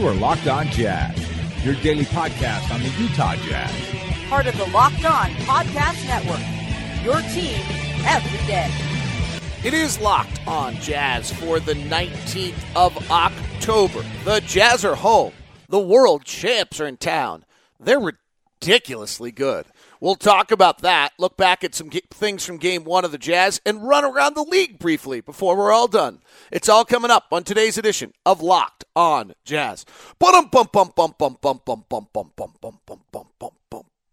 You are Locked On Jazz, your daily podcast on the Utah Jazz. Part of the Locked On Podcast Network. Your team every day. It is Locked On Jazz for the 19th of October. The Jazz are home. The world champs are in town. They're ridiculously good. We'll talk about that, look back at some things from game one of the Jazz, and run around the league briefly before we're all done. It's all coming up on today's edition of Locked on Jazz.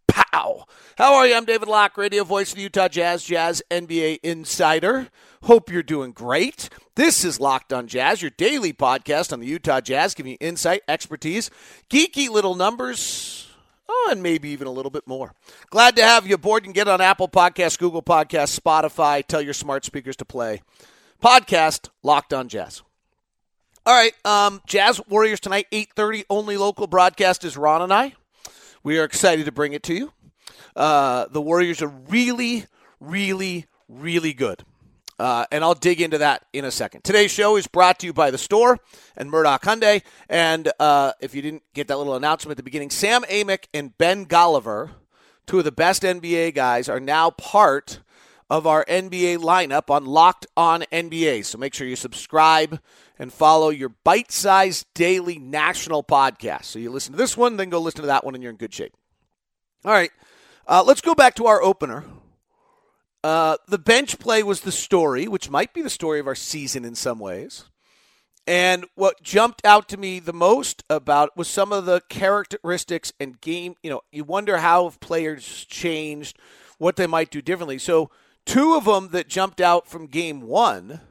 Pow! How are you? I'm David Locke, radio voice of the Utah Jazz, Jazz NBA insider. Hope you're doing great. This is Locked on Jazz, your daily podcast on the Utah Jazz, giving you insight, expertise, geeky little numbers Oh, and maybe even a little bit more. Glad to have you aboard. Can get on Apple Podcasts, Google Podcasts, Spotify. Tell your smart speakers to play. Podcast Locked on Jazz. All right, um, Jazz Warriors tonight, 8.30, only local broadcast is Ron and I. We are excited to bring it to you. Uh, the Warriors are really, really, really good. Uh, and I'll dig into that in a second. Today's show is brought to you by the store and Murdock Hyundai. And uh, if you didn't get that little announcement at the beginning, Sam Amick and Ben Golliver, two of the best NBA guys, are now part of our NBA lineup on Locked On NBA. So make sure you subscribe and follow your bite sized daily national podcast. So you listen to this one, then go listen to that one, and you're in good shape. All right, uh, let's go back to our opener uh, the bench play was the story, which might be the story of our season in some ways. And what jumped out to me the most about was some of the characteristics and game. You know, you wonder how players changed, what they might do differently. So, two of them that jumped out from game one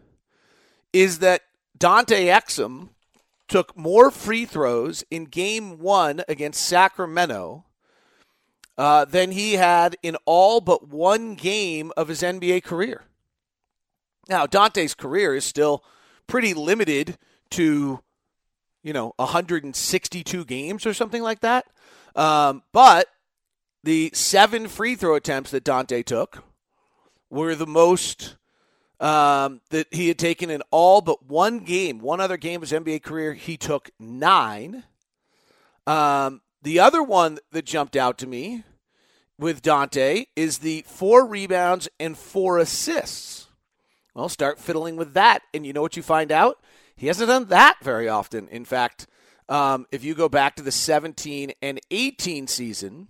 is that Dante Exum took more free throws in game one against Sacramento uh, than he had in all but one game of his NBA career. Now, Dante's career is still pretty limited to, you know, 162 games or something like that. Um, but the seven free throw attempts that Dante took were the most um, that he had taken in all but one game. One other game of his NBA career, he took nine. Um, the other one that jumped out to me with Dante is the four rebounds and four assists. Well, start fiddling with that, and you know what you find out? He hasn't done that very often. In fact, um, if you go back to the 17 and 18 season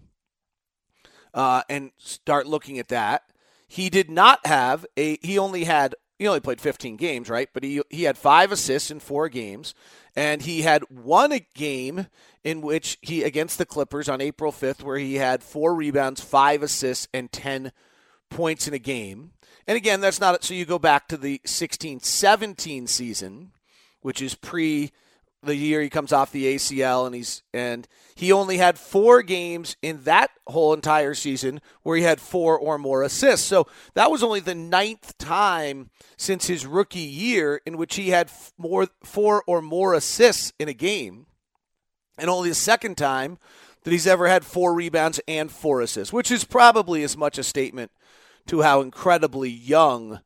uh, and start looking at that, he did not have a. He only had. He only played 15 games, right? But he he had five assists in four games, and he had won a game in which he against the Clippers on April 5th where he had four rebounds, five assists and 10 points in a game. And again, that's not so you go back to the 16-17 season, which is pre the year he comes off the ACL and he's and he only had four games in that whole entire season where he had four or more assists. So that was only the ninth time since his rookie year in which he had more four or more assists in a game, and only the second time that he's ever had four rebounds and four assists, which is probably as much a statement to how incredibly young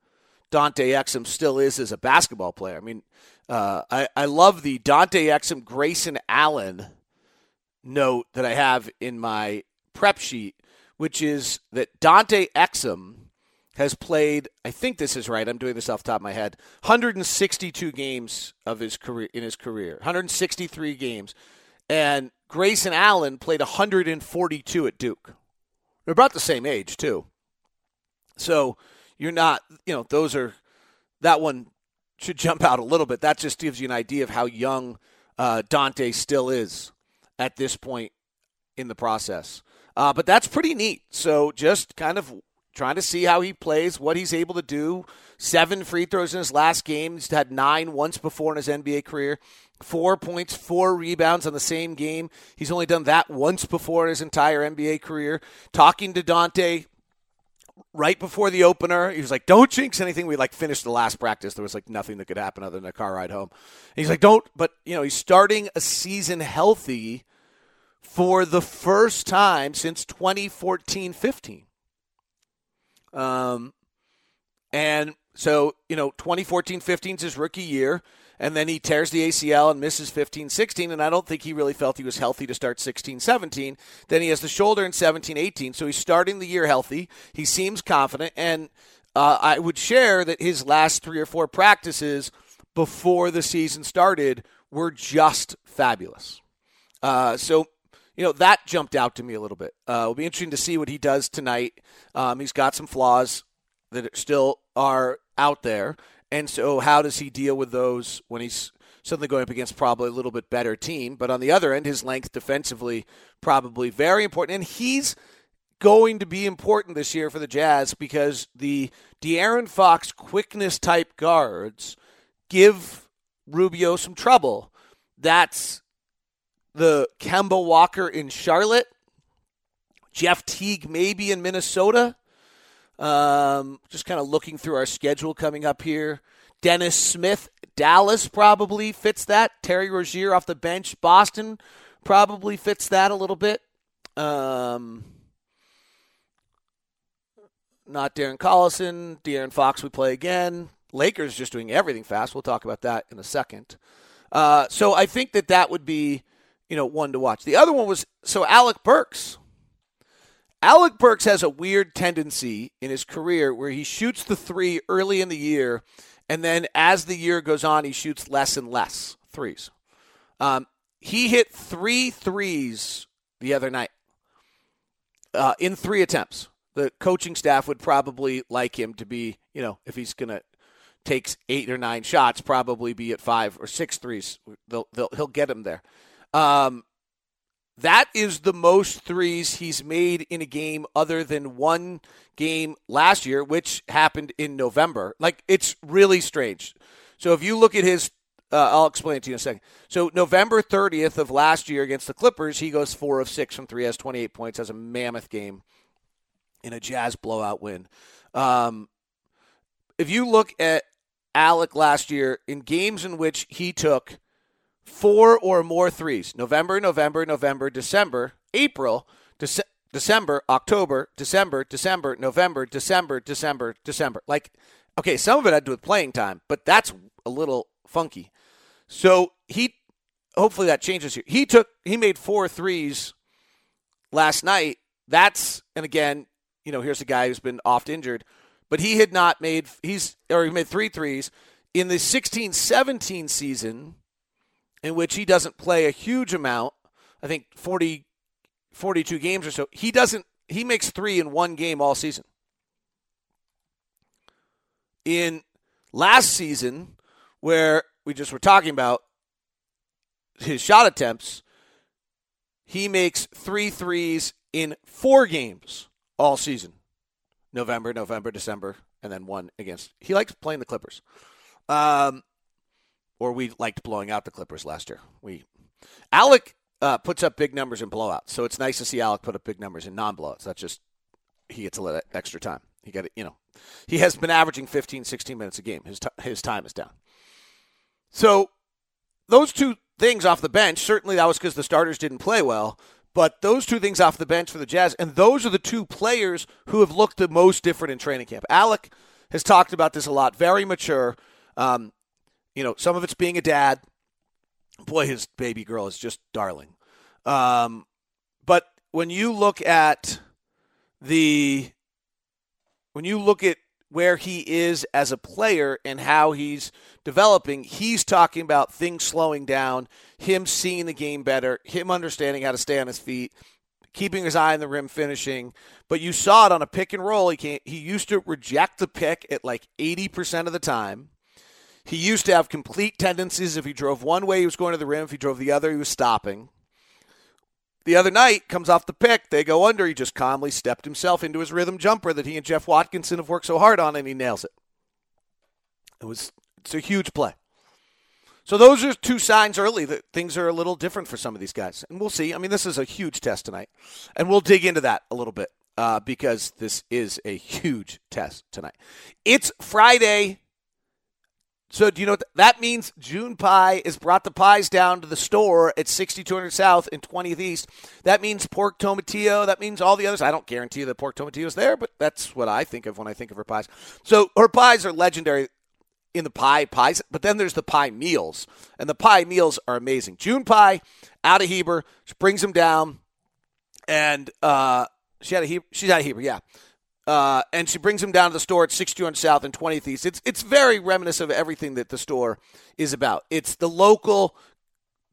Dante Exum still is as a basketball player. I mean, uh, I, I love the Dante Exum Grayson Allen note that I have in my prep sheet, which is that Dante Exum has played, I think this is right, I'm doing this off the top of my head, 162 games of his career in his career. 163 games. And Grayson Allen played 142 at Duke. They're about the same age, too. So you're not, you know, those are that one should jump out a little bit. That just gives you an idea of how young uh, Dante still is at this point in the process. Uh, but that's pretty neat. So just kind of trying to see how he plays, what he's able to do. Seven free throws in his last game. He's had nine once before in his NBA career. Four points, four rebounds on the same game. He's only done that once before in his entire NBA career. Talking to Dante right before the opener. He was like, "Don't jinx anything." We like finished the last practice. There was like nothing that could happen other than a car ride home. And he's like, "Don't," but you know, he's starting a season healthy for the first time since 2014-15. Um, and So, you know, 2014 15 is his rookie year, and then he tears the ACL and misses 15 16, and I don't think he really felt he was healthy to start 16 17. Then he has the shoulder in 17 18, so he's starting the year healthy. He seems confident, and uh, I would share that his last three or four practices before the season started were just fabulous. Uh, so, you know, that jumped out to me a little bit. Uh, it'll be interesting to see what he does tonight. Um, he's got some flaws that still are out there. And so, how does he deal with those when he's suddenly going up against probably a little bit better team? But on the other end, his length defensively probably very important. And he's going to be important this year for the Jazz because the De'Aaron Fox quickness type guards give Rubio some trouble. That's the Kemba Walker in Charlotte, Jeff Teague maybe in Minnesota. Um, just kind of looking through our schedule coming up here. Dennis Smith, Dallas probably fits that. Terry Rozier off the bench, Boston probably fits that a little bit. Um, not Darren Collison. De'Aaron Fox, we play again. Lakers just doing everything fast. We'll talk about that in a second. Uh, so I think that that would be, you know, one to watch. The other one was so Alec Burks. Alec Burks has a weird tendency in his career where he shoots the three early in the year, and then as the year goes on, he shoots less and less threes. Um, he hit three threes the other night uh, in three attempts. The coaching staff would probably like him to be, you know, if he's going to takes eight or nine shots, probably be at five or six threes. They'll, they'll, he'll get him there. Um, that is the most threes he's made in a game other than one game last year, which happened in November. Like, it's really strange. So if you look at his, uh, I'll explain it to you in a second. So November 30th of last year against the Clippers, he goes four of six from three, has 28 points, has a mammoth game in a Jazz blowout win. Um, if you look at Alec last year in games in which he took – four or more threes November, November, November, December, April, Dece- December, October, December, December, November, December, December, December. Like, okay, some of it had to do with playing time, but that's a little funky. So he, hopefully that changes here. He took, he made four threes last night. That's, and again, you know, here's a guy who's been oft injured, but he had not made, he's, or he made three threes. In the 16 17 season, in which he doesn't play a huge amount. I think 40, 42 games or so. He doesn't. He makes three in one game all season. In last season, where we just were talking about his shot attempts, he makes three threes in four games all season. November, November, December, and then one against. He likes playing the Clippers. Um, or we liked blowing out the Clippers last year. We Alec uh, puts up big numbers in blowouts, so it's nice to see Alec put up big numbers in non-blowouts. That's just he gets a little extra time. He got it, you know. He has been averaging 15, 16 minutes a game. His t- his time is down. So those two things off the bench, certainly that was because the starters didn't play well. But those two things off the bench for the Jazz, and those are the two players who have looked the most different in training camp. Alec has talked about this a lot, very mature. Um, you know, some of it's being a dad. Boy, his baby girl is just darling. Um, but when you look at the when you look at where he is as a player and how he's developing, he's talking about things slowing down, him seeing the game better, him understanding how to stay on his feet, keeping his eye on the rim, finishing. But you saw it on a pick and roll. He can't, he used to reject the pick at like 80% of the time. He used to have complete tendencies. If he drove one way, he was going to the rim. If he drove the other, he was stopping. The other night, comes off the pick. They go under. He just calmly stepped himself into his rhythm jumper that he and Jeff Watkinson have worked so hard on, and he nails it. It was it's a huge play. So those are two signs early that things are a little different for some of these guys, and we'll see. I mean, this is a huge test tonight, and we'll dig into that a little bit uh, because this is a huge test tonight. It's Friday So do you know what that means? June Pie has brought the pies down to the store at 6200 South and 20th East. That means pork tomatillo. That means all the others. I don't guarantee that pork tomatillo is there, but that's what I think of when I think of her pies. So her pies are legendary in the pie pies, but then there's the pie meals, and the pie meals are amazing. June Pie out of Heber, she brings them down, and uh, she had a Heber, she's out of Heber, yeah. Uh, and she brings them down to the store at 6200 South and 20th East. It's it's very reminiscent of everything that the store is about. It's the local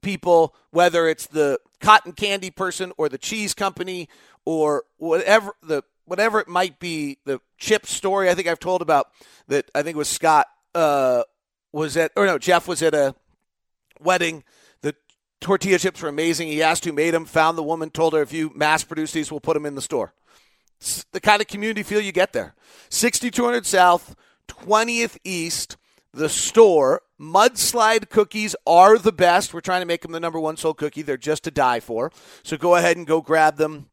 people, whether it's the cotton candy person or the cheese company or whatever the whatever it might be. The chip story I think I've told about that. I think was Scott uh, was at or no Jeff was at a wedding. The tortilla chips were amazing. He asked who made them, found the woman, told her if you mass produce these, we'll put them in the store. The kind of community feel you get there. 6200 South, 20th East, the store. Mudslide cookies are the best. We're trying to make them the number one sold cookie. They're just to die for. So go ahead and go grab them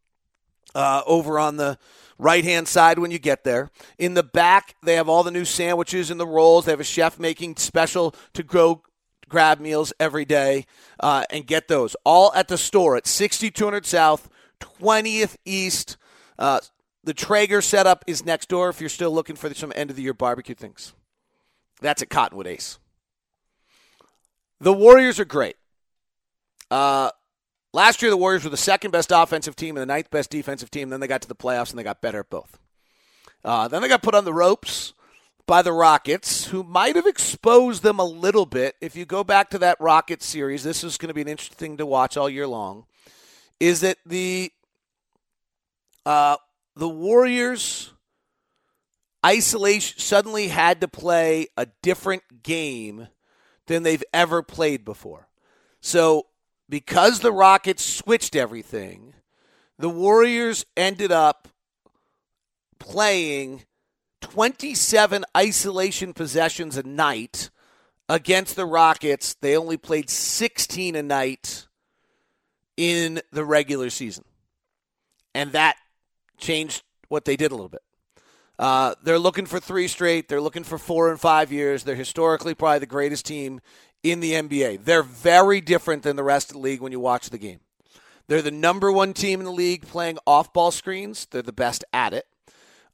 uh, over on the right hand side when you get there. In the back, they have all the new sandwiches and the rolls. They have a chef making special to go grab meals every day uh, and get those all at the store at 6200 South, 20th East. Uh, the Traeger setup is next door if you're still looking for some end of the year barbecue things. That's at Cottonwood Ace. The Warriors are great. Uh, last year, the Warriors were the second best offensive team and the ninth best defensive team. Then they got to the playoffs and they got better at both. Uh, then they got put on the ropes by the Rockets, who might have exposed them a little bit. If you go back to that Rockets series, this is going to be an interesting thing to watch all year long. Is that the uh, the Warriors isolation suddenly had to play a different game than they've ever played before. So because the Rockets switched everything, the Warriors ended up playing 27 isolation possessions a night against the Rockets. They only played 16 a night in the regular season. And that changed what they did a little bit. Uh, they're looking for three straight. They're looking for four and five years. They're historically probably the greatest team in the NBA. They're very different than the rest of the league when you watch the game. They're the number one team in the league playing off ball screens. They're the best at it.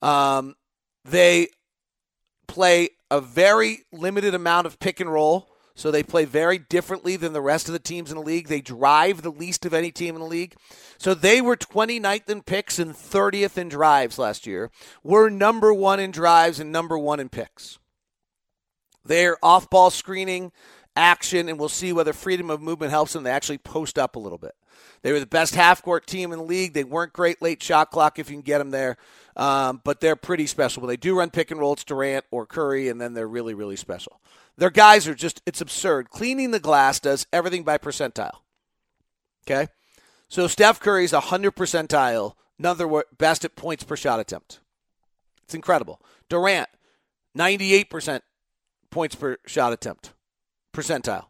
Um, they play a very limited amount of pick and roll. So they play very differently than the rest of the teams in the league. They drive the least of any team in the league. So they were 29th in picks and 30th in drives last year. We're number one in drives and number one in picks. Their off ball screening action, and we'll see whether freedom of movement helps them. They actually post up a little bit. They were the best half court team in the league. They weren't great late shot clock if you can get them there, um, but they're pretty special. When they do run pick and roll, it's Durant or Curry, and then they're really, really special. Their guys are just, it's absurd. Cleaning the glass does everything by percentile. Okay? So Steph Curry's 100 percentile, another best at points per shot attempt. It's incredible. Durant, 98% points per shot attempt percentile.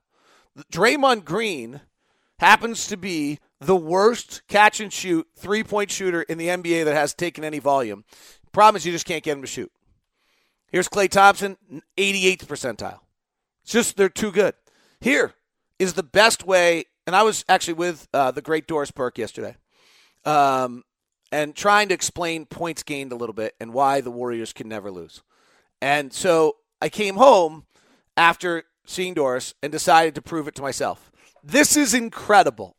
Draymond Green happens to be the worst catch and shoot three point shooter in the NBA that has taken any volume. Problem is, you just can't get him to shoot. Here's Klay Thompson, 88th percentile. It's just they're too good. Here is the best way, and I was actually with uh, the great Doris Burke yesterday, um, and trying to explain points gained a little bit and why the Warriors can never lose. And so I came home after seeing Doris and decided to prove it to myself. This is incredible.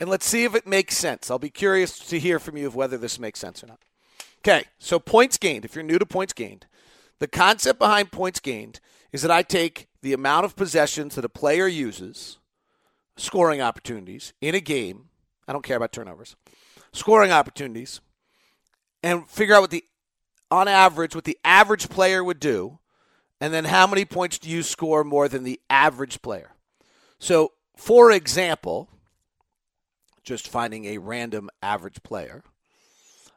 And let's see if it makes sense. I'll be curious to hear from you of whether this makes sense or not. Okay, so points gained. If you're new to points gained, the concept behind points gained is that I take the amount of possessions that a player uses, scoring opportunities in a game. I don't care about turnovers, scoring opportunities, and figure out what the, on average, what the average player would do, and then how many points do you score more than the average player. So, for example, just finding a random average player.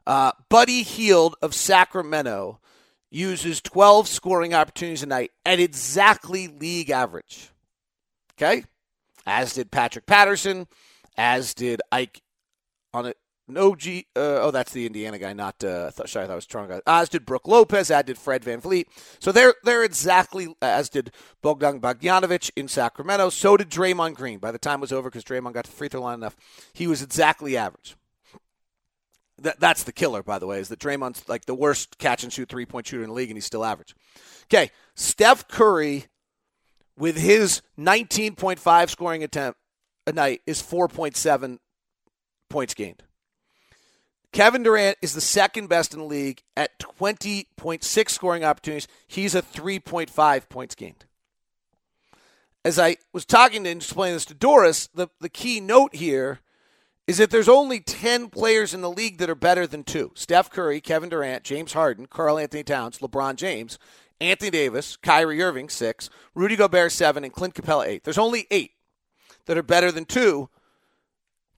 Uh, Buddy Hield of Sacramento uses 12 scoring opportunities a night at exactly league average. Okay? As did Patrick Patterson, as did Ike on no G. Uh, oh, that's the Indiana guy, not. Uh, th- sorry, thought was Toronto. As did Brook Lopez. As did Fred Van VanVleet. So they're they're exactly as did Bogdan Bogdanovic in Sacramento. So did Draymond Green. By the time it was over, because Draymond got to the free throw line enough, he was exactly average. That, that's the killer, by the way, is that Draymond's like the worst catch and shoot three point shooter in the league, and he's still average. Okay, Steph Curry with his 19.5 scoring attempt a night is 4.7 points gained. Kevin Durant is the second best in the league at 20.6 scoring opportunities. He's a 3.5 points gained. As I was talking and explaining this to Doris, the, the key note here is that there's only 10 players in the league that are better than two Steph Curry, Kevin Durant, James Harden, Karl-Anthony Towns, LeBron James, Anthony Davis, Kyrie Irving, six, Rudy Gobert, seven, and Clint Capela, eight. There's only eight that are better than two.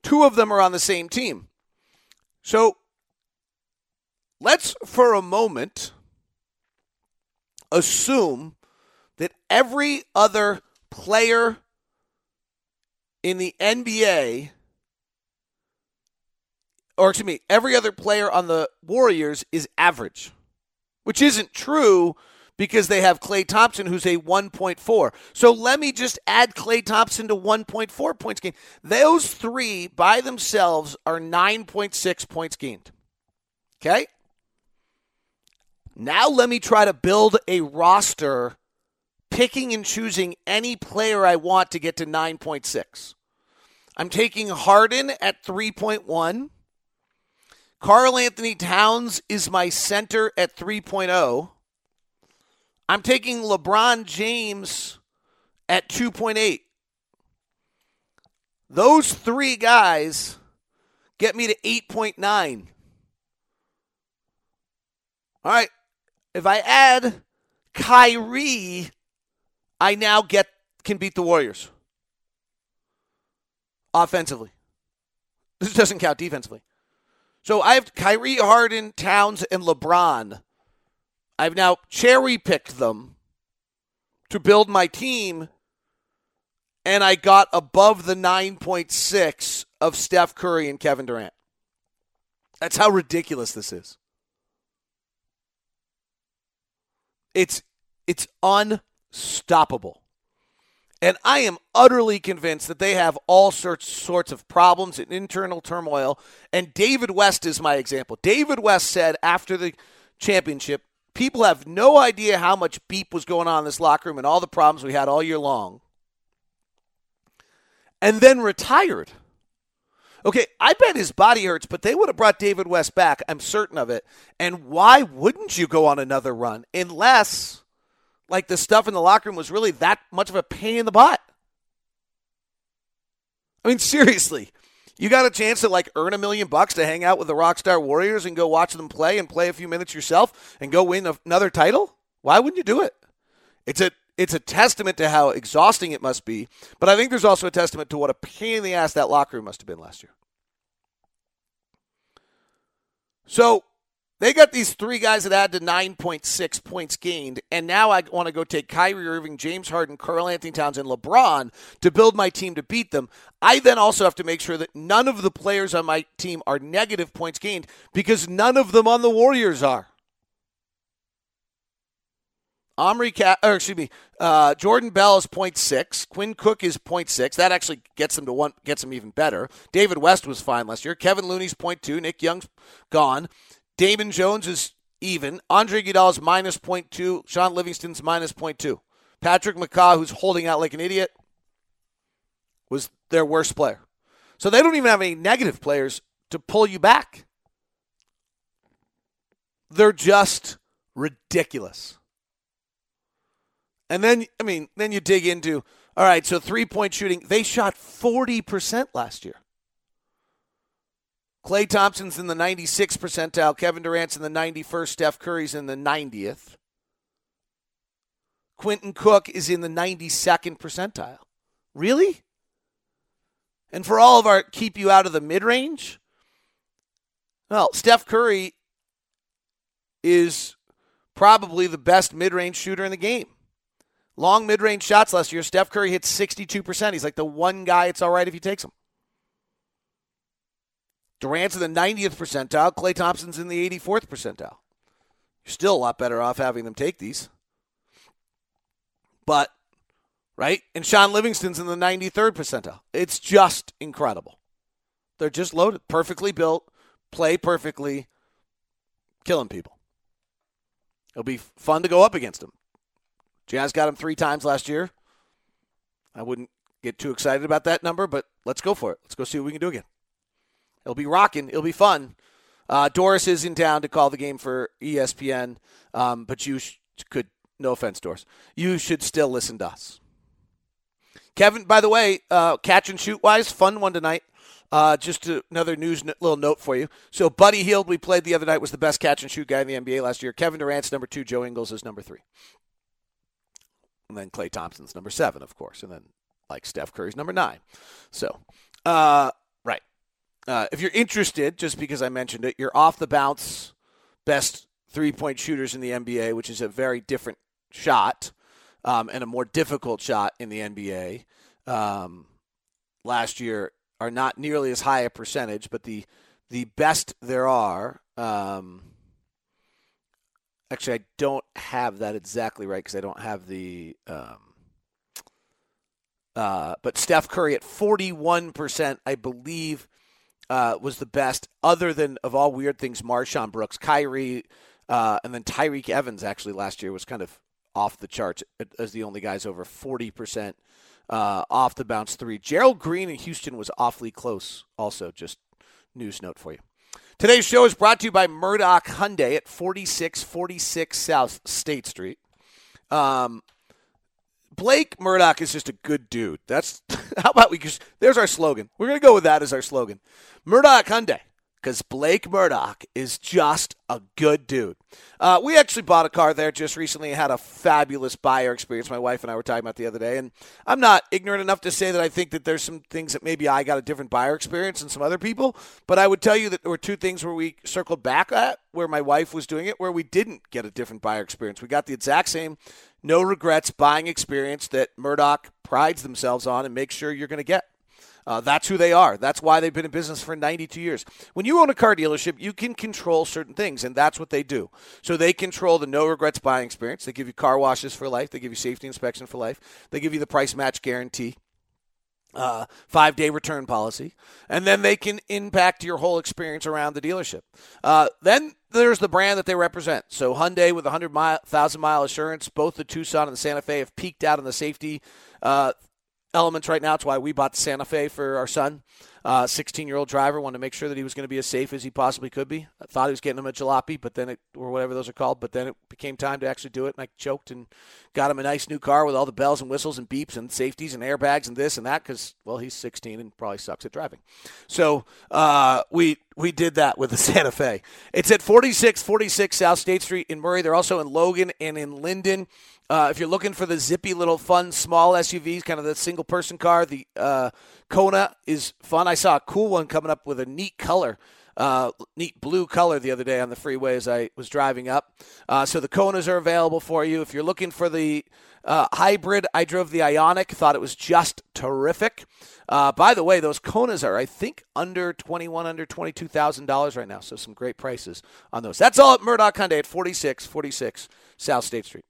Two of them are on the same team. So let's, for a moment, assume that every other player in the NBA, or excuse me, every other player on the Warriors is average, which isn't true because they have Klay Thompson, who's a 1.4. So let me just add Klay Thompson to 1.4 points gained. Those three by themselves are 9.6 points gained. Okay? Now let me try to build a roster picking and choosing any player I want to get to 9.6. I'm taking Harden at 3.1. Karl-Anthony Towns is my center at 3.0. I'm taking LeBron James at 2.8. Those three guys get me to 8.9. All right. If I add Kyrie, I now get can beat the Warriors offensively. This doesn't count defensively. So I have Kyrie, Harden, Towns, and LeBron I've now cherry picked them to build my team, and I got above the 9.6 of Steph Curry and Kevin Durant. That's how ridiculous this is. It's it's unstoppable. And I am utterly convinced that they have all sorts sorts of problems and internal turmoil. And David West is my example. David West said after the championship, People have no idea how much beep was going on in this locker room and all the problems we had all year long. And then retired. Okay, I bet his body hurts, but they would have brought David West back. I'm certain of it. And why wouldn't you go on another run unless, like, the stuff in the locker room was really that much of a pain in the butt? I mean, seriously, you got a chance to like earn a million bucks to hang out with the Rockstar Warriors and go watch them play and play a few minutes yourself and go win another title? Why wouldn't you do it? It's a it's a testament to how exhausting it must be, but I think there's also a testament to what a pain in the ass that locker room must have been last year. So they got these three guys that add to 9.6 points gained, and now I want to go take Kyrie Irving, James Harden, Karl-Anthony Towns, and LeBron to build my team to beat them. I then also have to make sure that none of the players on my team are negative points gained because none of them on the Warriors are. Omri, Cat, or excuse me, uh, Jordan Bell is 0.6. Quinn Cook is 0.6. That actually gets them to one, gets them even better. David West was fine last year. Kevin Looney's 0.2. Nick Young's gone. Damian Jones is even. Andre Iguodala is minus 0.2. Shaun Livingston's minus 0.2. Patrick McCaw, who's holding out like an idiot, was their worst player. So they don't even have any negative players to pull you back. They're just ridiculous. And then, I mean, then you dig into, all right, so three point shooting, they shot 40% last year. Klay Thompson's in the 96th percentile. Kevin Durant's in the 91st. Steph Curry's in the 90th. Quentin Cook is in the 92nd percentile. Really? And for all of our keep you out of the mid range? Well, Steph Curry is probably the best mid range shooter in the game. Long mid range shots last year, Steph Curry hit 62%. He's like the one guy it's all right if he takes them. Durant's in the 90th percentile. Klay Thompson's in the 84th percentile. You're still a lot better off having them take these. But, right? And Shaun Livingston's in the 93rd percentile. It's just incredible. They're just loaded, perfectly built, play perfectly, killing people. It'll be fun to go up against them. Jazz got him three times last year. I wouldn't get too excited about that number, but let's go for it. Let's go see what we can do again. It'll be rocking. It'll be fun. Uh, Doris is in town to call the game for ESPN, um, but you sh- could, no offense, Doris, you should still listen to us. Kevin, by the way, uh, catch and shoot wise, fun one tonight. Uh, just another news n- little note for you. So, Buddy Hield, we played the other night, was the best catch and shoot guy in the NBA last year. Kevin Durant's number two. Joe Ingles is number three. And then Klay Thompson's number seven, of course. And then, like, Steph Curry's number nine. So, uh. Uh, if you're interested, just because I mentioned it, you're off the bounce best three point shooters in the NBA, which is a very different shot um, and a more difficult shot in the NBA. Um, last year, are not nearly as high a percentage, but the the best there are. Um, actually, I don't have that exactly right because I don't have the. Um, uh, but Steph Curry at forty one percent, I believe, uh, was the best. Other than of all weird things, MarShon Brooks, Kyrie, uh, and then Tyreke Evans actually last year was kind of off the charts as the only guys over forty percent uh, off the bounce three. Gerald Green in Houston was awfully close. Also, just news note for you. Today's show is brought to you by Murdock Hyundai at 4646 South State Street. Um, Blake Murdock is just a good dude. That's how about we just there's our slogan. We're gonna go with that as our slogan. Murdock Hyundai because Blake Murdock is just a good dude. Uh, we actually bought a car there just recently had a fabulous buyer experience. My wife and I were talking about the other day, and I'm not ignorant enough to say that I think that there's some things that maybe I got a different buyer experience than some other people. But I would tell you that there were two things where we circled back at where my wife was doing it, where we didn't get a different buyer experience. We got the exact same no regrets buying experience that Murdock prides themselves on and makes sure you're going to get. Uh, that's who they are. That's why they've been in business for 92 years. When you own a car dealership, you can control certain things, and that's what they do. So they control the no regrets buying experience. They give you car washes for life. They give you safety inspection for life. They give you the price match guarantee. Uh, five day return policy, and then they can impact your whole experience around the dealership. Uh, then there's the brand that they represent. So Hyundai with 100,000 mile mile assurance, both the Tucson and the Santa Fe have peaked out on the safety uh, elements right now. It's why we bought the Santa Fe for our son. 16 uh, year old driver wanted to make sure that he was going to be as safe as he possibly could be. I thought he was getting him a jalopy, but then it, or whatever those are called, but then it became time to actually do it, and I choked and got him a nice new car with all the bells and whistles and beeps and safeties and airbags and this and that because, well, he's 16 and probably sucks at driving. So uh, we we did that with the Santa Fe. It's at 4646 South State Street in Murray. They're also in Logan and in Lindon. Uh, if you're looking for the zippy little fun small SUVs, kind of the single person car, the uh, Kona is fun. I saw a cool one coming up with a neat color. Uh, neat blue color the other day on the freeway as I was driving up. Uh, so the Konas are available for you. If you're looking for the uh, hybrid, I drove the Ioniq, thought it was just terrific. Uh, by the way, those Konas are, I think, under twenty-one, under twenty-two thousand dollars right now. So some great prices on those. That's all at Murdock Hyundai at 4646 South State Street.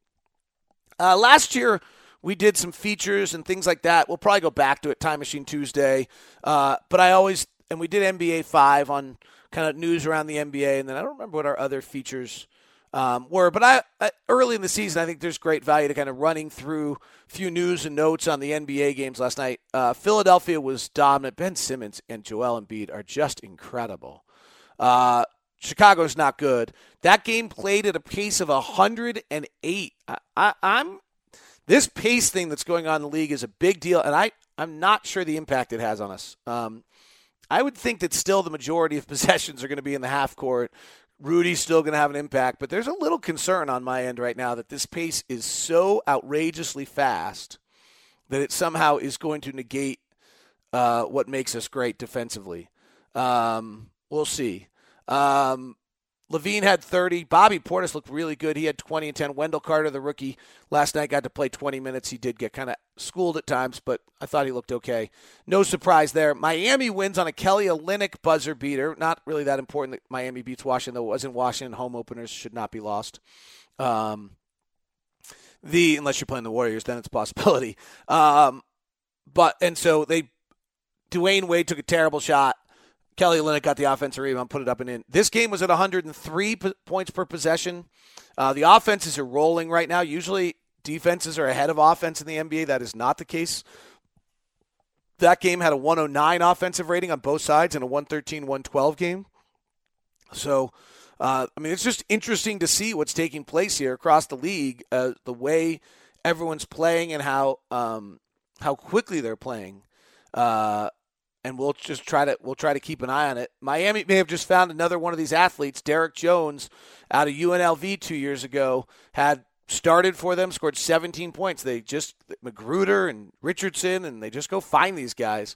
Uh, last year, we did some features and things like that. We'll probably go back to it, Time Machine Tuesday. Uh, but I always, and we did NBA 5 on kind of news around the NBA, and then I don't remember what our other features um, were. But I, I, early in the season, I think there's great value to kind of running through a few news and notes on the NBA games last night. Uh, Philadelphia was dominant. Ben Simmons and Joel Embiid are just incredible. Uh, Chicago's not good. That game played at a pace of 108. I, I, I'm this pace thing that's going on in the league is a big deal, and I I'm not sure the impact it has on us. Um, I would think that still the majority of possessions are going to be in the half court. Rudy's still going to have an impact, but there's a little concern on my end right now that this pace is so outrageously fast that it somehow is going to negate uh, what makes us great defensively. Um, we'll see. Um, LaVine had 30. Bobby Portis looked really good. He had 20 and 10. Wendell Carter, the rookie, last night got to play 20 minutes. He did get kind of schooled at times, but I thought he looked okay. No surprise there. Miami wins on a Kelly Olynyk buzzer beater. Not really that important that Miami beats Washington, though it was in Washington. Home openers should not be lost. Um, the unless you're playing the Warriors, then it's a possibility. Um, but and so they Dwyane Wade took a terrible shot. Kelly Olynyk got the offensive rebound, put it up and in. This game was at 103 p- points per possession. Uh, the offenses are rolling right now. Usually defenses are ahead of offense in the NBA. That is not the case. That game had a 109 offensive rating on both sides and a 113 112 game. So, uh, I mean, it's just interesting to see what's taking place here across the league, uh, the way everyone's playing and how um, how quickly they're playing. Uh, and we'll just try to we'll try to keep an eye on it. Miami may have just found another one of these athletes. Derrick Jones out of UNLV two years ago had started for them, scored 17 points. They just McGruder and Richardson, and they just go find these guys.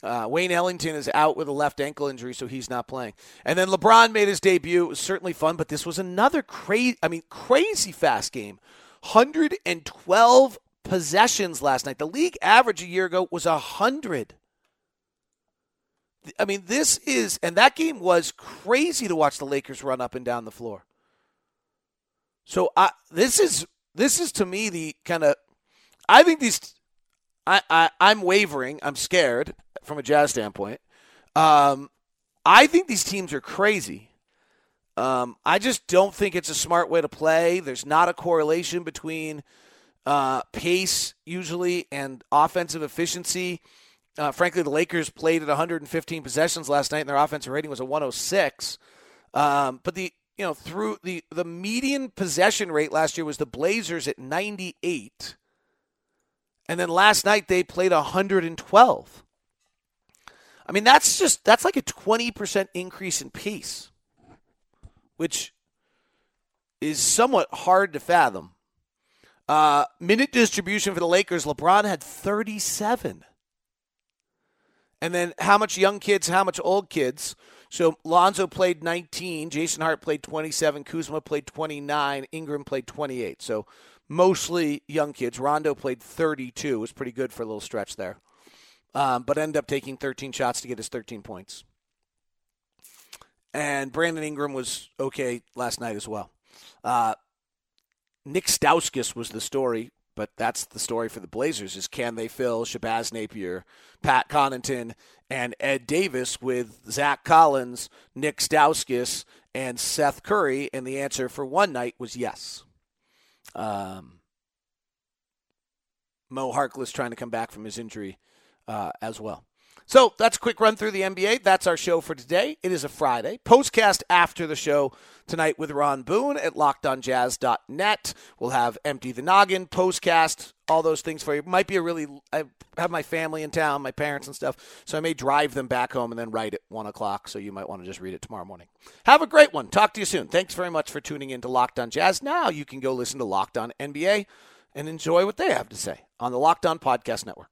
Uh, Wayne Ellington is out with a left ankle injury, so he's not playing. And then LeBron made his debut. It was certainly fun, but this was another crazy, I mean, crazy fast game. 112 possessions last night. The league average a year ago was 100. I mean, this is, and that game was crazy to watch the Lakers run up and down the floor. So I, this is this is to me the kind of, I think these, I, I I'm wavering. I'm scared from a Jazz standpoint. Um, I think these teams are crazy. Um, I just don't think it's a smart way to play. There's not a correlation between uh, pace usually and offensive efficiency. Uh, frankly, the Lakers played at 115 possessions last night, and their offensive rating was a 106. Um, but the you know through the the median possession rate last year was the Blazers at 98, and then last night they played 112. I mean, that's just that's like a 20 percent increase in pace, which is somewhat hard to fathom. Uh, minute distribution for the Lakers, LeBron had 37. And then how much young kids, how much old kids. So Lonzo played 19, Jason Hart played 27, Kuzma played 29, Ingram played 28. So mostly young kids. Rondo played 32. Was pretty good for a little stretch there. Um, but ended up taking 13 shots to get his 13 points. And Brandon Ingram was okay last night as well. Uh, Nick Stauskas was the story but that's the story for the Blazers: is can they fill Shabazz Napier, Pat Connaughton, and Ed Davis with Zach Collins, Nick Stauskas, and Seth Curry? And the answer for one night was yes. Um, Mo Harkless trying to come back from his injury uh, as well. So that's a quick run through the NBA. That's our show for today. It is a Friday. Postcast after the show tonight with Ron Boone at lockedonjazz.net. We'll have Empty the Noggin, postcast, all those things for you. Might be a really, I have my family in town, my parents and stuff, so I may drive them back home and then write at 1 o'clock, so you might want to just read it tomorrow morning. Have a great one. Talk to you soon. Thanks very much for tuning in to Locked On Jazz. Now you can go listen to Locked On NBA and enjoy what they have to say on the Locked On Podcast Network.